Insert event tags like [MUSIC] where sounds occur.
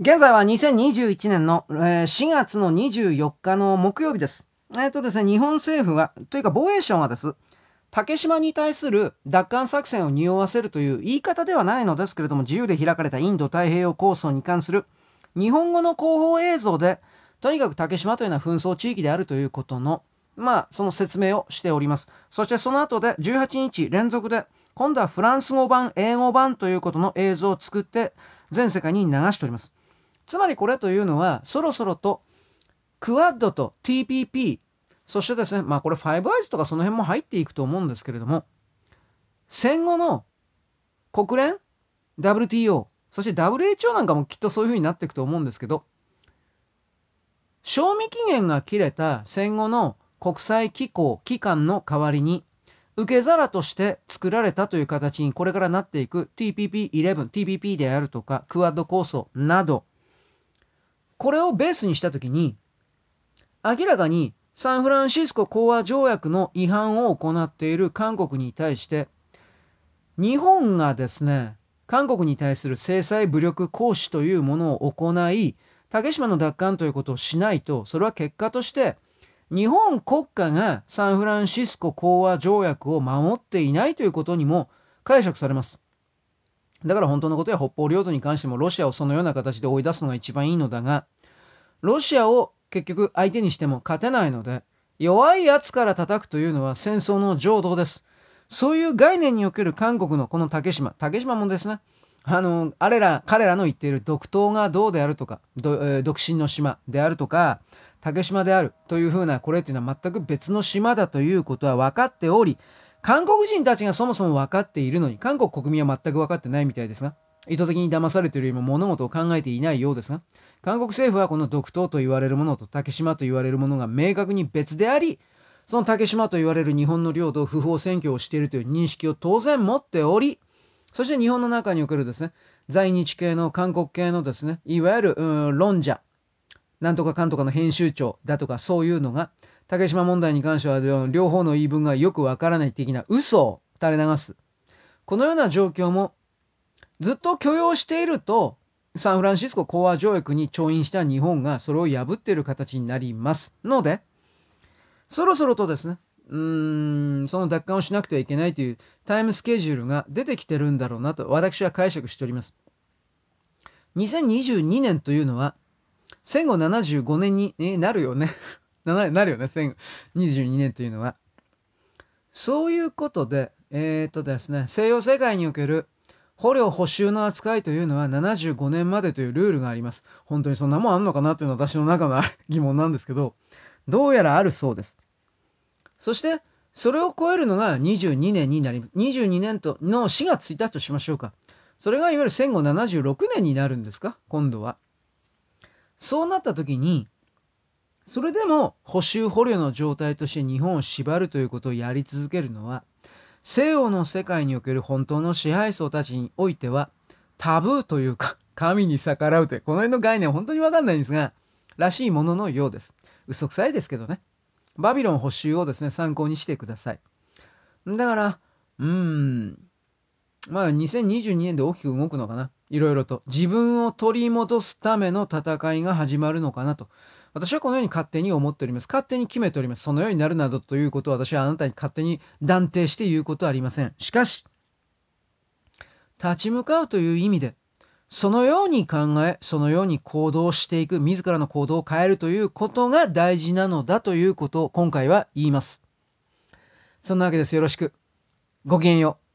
現在は2021年の、えー4月の24日の木曜日です。えっ、とですね、日本政府が、というか防衛省がです、竹島に対する奪還作戦を匂わせるという言い方ではないのですけれども、自由で開かれたインド太平洋構想に関する日本語の広報映像で、とにかく竹島というのは紛争地域であるということの、まあ、その説明をしております。そしてその後で18日連続で、今度はフランス語版、英語版ということの映像を作って、全世界に流しております。つまりこれというのは、そろそろと、クワッドと TPP、そしてですね、まあこれファイブアイズとかその辺も入っていくと思うんですけれども、戦後の国連、WTO、そして WHO なんかもきっとそういうふうになっていくと思うんですけど、賞味期限が切れた戦後の国際機構、機関の代わりに、受け皿として作られたという形にこれからなっていく TPP11、TPP であるとか、クワッド構想など、これをベースにしたときに、明らかにサンフランシスコ講和条約の違反を行っている韓国に対して、日本がですね、韓国に対する制裁武力行使というものを行い、竹島の奪還ということをしないと、それは結果として、日本国家がサンフランシスコ講和条約を守っていないということにも解釈されます。だから本当のことや北方領土に関してもロシアをそのような形で追い出すのが一番いいのだが、ロシアを結局相手にしても勝てないので、弱い奴から叩くというのは戦争の浄土です。そういう概念における韓国のこの竹島、竹島もですね、あの、あれら、彼らの言っている独島がどうであるとか、えー独身の島であるとか、竹島であるというふうな、これっていうのは全く別の島だということは分かっており、韓国人たちがそもそも分かっているのに、韓国国民は全く分かってないみたいですが、意図的に騙されているよりも物事を考えていないようですが、韓国政府はこの独島と言われるものと竹島と言われるものが明確に別であり、その竹島と言われる日本の領土を不法占拠をしているという認識を当然持っており、そして日本の中におけるですね、在日系の韓国系のですね、いわゆる、うん論者、なんとかかんとかの編集長だとかそういうのが、竹島問題に関しては両方の言い分がよくわからない的な嘘を垂れ流す。このような状況もずっと許容していると、サンフランシスコ講和条約に調印した日本がそれを破っている形になりますので、そろそろとですね、うーん、その奪還をしなくてはいけないというタイムスケジュールが出てきてるんだろうなと私は解釈しております。2022年というのは、戦後75年に、えなるよね。ななるよね、戦後22年というのは。そういうことで、えーっとですね、西洋世界における捕虜補修の扱いというのは75年までというルールがあります。本当にそんなもんあんのかなというのは私の中の [LAUGHS] 疑問なんですけど、どうやらあるそうです。そして、それを超えるのが22年になります。22年との4月1日としましょうか。それがいわゆる戦後76年になるんですか？今度は。そうなった時に、それでも補修捕虜の状態として日本を縛るということをやり続けるのは、西洋の世界における本当の支配層たちにおいては、タブーというか、神に逆らうという、この辺の概念は本当にわかんないんですが、らしいもののようです。嘘くさいですけどね。バビロン補修をですね、参考にしてください。だから、うーん、まあ2022年で大きく動くのかな。いろいろと。自分を取り戻すための戦いが始まるのかなと。私はこのように勝手に思っております。勝手に決めております。そのようになるなどということを私はあなたに勝手に断定して言うことはありません。しかし、立ち向かうという意味で、そのように考え、そのように行動していく、自らの行動を変えるということが大事なのだということを今回は言います。そんなわけです。よろしく。ごきげんよう。